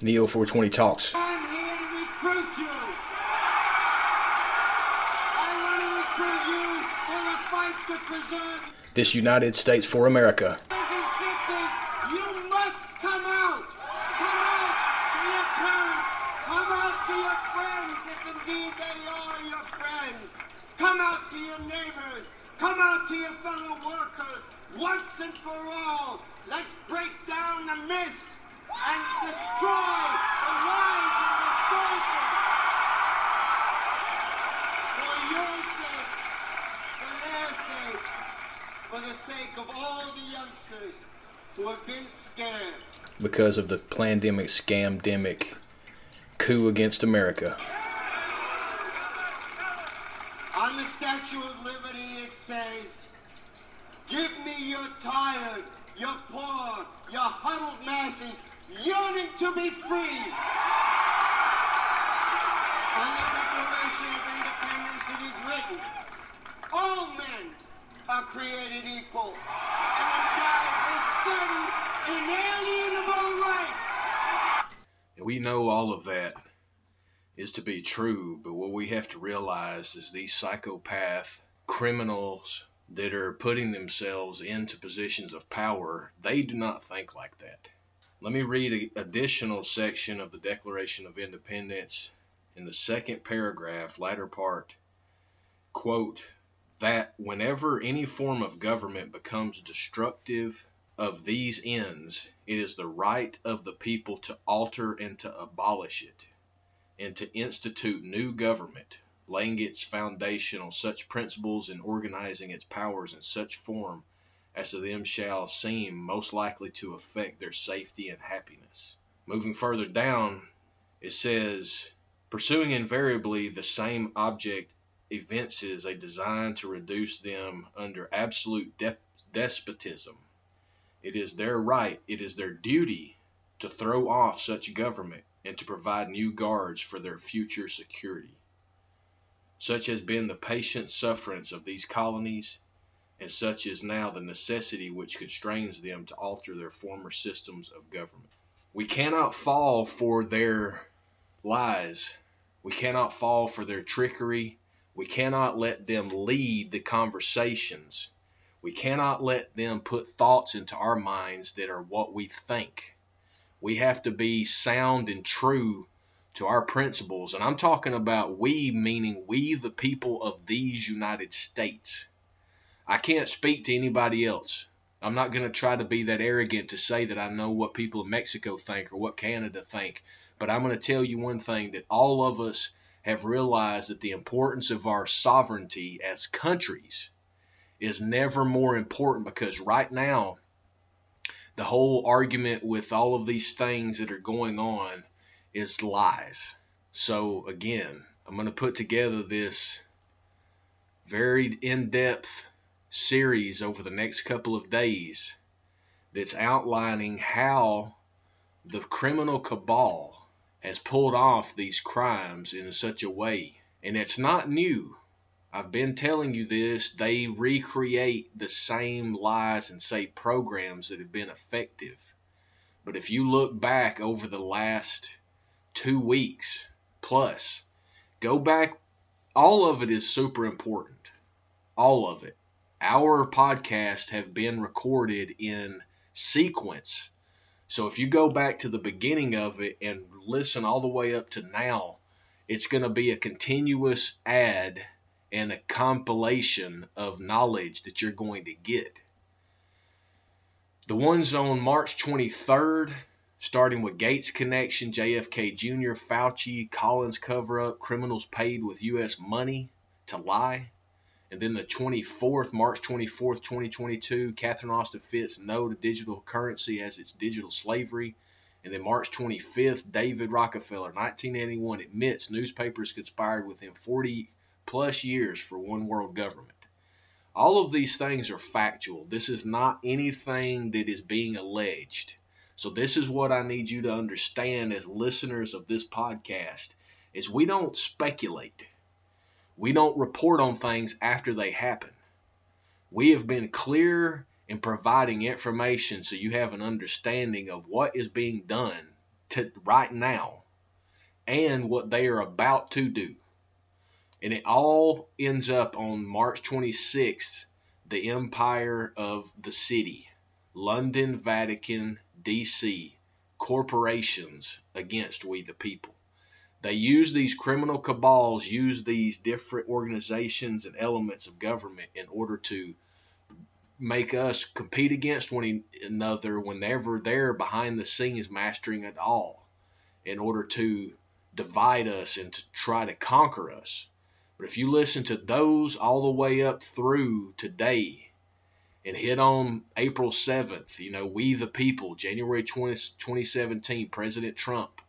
Neo 420 Talks. I'm here to recruit you. I want to recruit you for the fight to preserve. This United States for America. Brothers and sisters, you must come out. Come out to your parents. Come out to your friends, if indeed they are your friends. Come out to your neighbors. Come out to your fellow workers. Once and for all, let's break down the myths and destroy the lies and distortion. For your sake, for their sake, for the sake of all the youngsters who have been scared. because of the pandemic scamdemic coup against America. On the Statue of Liberty, it says, Give me your tired, your poor, your huddled masses yearning to be free. On the Declaration of Independence, it is written, All men are created equal and endowed with certain inalienable rights. We know all of that is to be true, but what we have to realize is these psychopath criminals that are putting themselves into positions of power, they do not think like that. Let me read an additional section of the Declaration of Independence in the second paragraph, latter part. Quote, that whenever any form of government becomes destructive of these ends, it is the right of the people to alter and to abolish it, and to institute new government, laying its foundation on such principles and organizing its powers in such form as to them shall seem most likely to affect their safety and happiness. Moving further down, it says, pursuing invariably the same object evinces a design to reduce them under absolute de- despotism. It is their right, it is their duty to throw off such government and to provide new guards for their future security. Such has been the patient sufferance of these colonies, and such is now the necessity which constrains them to alter their former systems of government. We cannot fall for their lies. We cannot fall for their trickery. We cannot let them lead the conversations. We cannot let them put thoughts into our minds that are what we think. We have to be sound and true to our principles. And I'm talking about we, meaning we, the people of these United States. I can't speak to anybody else. I'm not going to try to be that arrogant to say that I know what people in Mexico think or what Canada think. But I'm going to tell you one thing that all of us have realized that the importance of our sovereignty as countries is never more important because right now, the whole argument with all of these things that are going on is lies. So, again, I'm going to put together this very in depth series over the next couple of days that's outlining how the criminal cabal has pulled off these crimes in such a way. And it's not new. I've been telling you this. They recreate the same lies and say programs that have been effective. But if you look back over the last two weeks plus, go back, all of it is super important. All of it. Our podcasts have been recorded in sequence. So if you go back to the beginning of it and listen all the way up to now, it's going to be a continuous ad and a compilation of knowledge that you're going to get. The ones on March 23rd, starting with Gates Connection, JFK Jr., Fauci, Collins cover up, criminals paid with U.S. money to lie. And then the 24th, March 24th, 2022, Catherine Austin Fitts, no to digital currency as its digital slavery. And then March 25th, David Rockefeller, 1981, admits newspapers conspired with him 40 plus years for one world government. All of these things are factual. This is not anything that is being alleged. So this is what I need you to understand as listeners of this podcast is we don't speculate. We don't report on things after they happen. We have been clear in providing information so you have an understanding of what is being done to right now and what they are about to do. And it all ends up on March 26th, the empire of the city, London, Vatican, DC, corporations against we the people. They use these criminal cabals, use these different organizations and elements of government in order to make us compete against one another whenever they're behind the scenes mastering it all in order to divide us and to try to conquer us. But if you listen to those all the way up through today and hit on April 7th, you know, we the people, January 20, 2017, President Trump,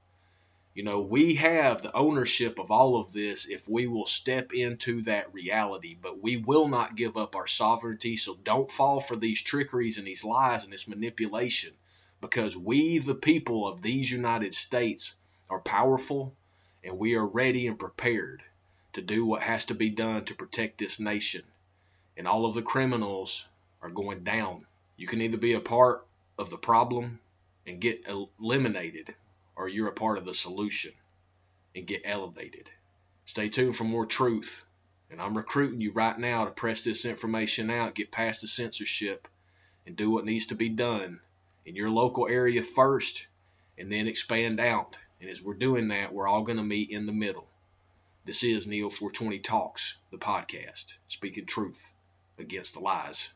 you know, we have the ownership of all of this if we will step into that reality, but we will not give up our sovereignty. So don't fall for these trickeries and these lies and this manipulation because we, the people of these United States, are powerful and we are ready and prepared to do what has to be done to protect this nation. And all of the criminals are going down. You can either be a part of the problem and get eliminated, or you're a part of the solution and get elevated. Stay tuned for more truth. And I'm recruiting you right now to press this information out, get past the censorship, and do what needs to be done in your local area first, and then expand out. And as we're doing that, we're all going to meet in the middle. This is Neo 420 Talks, the podcast, speaking truth against the lies.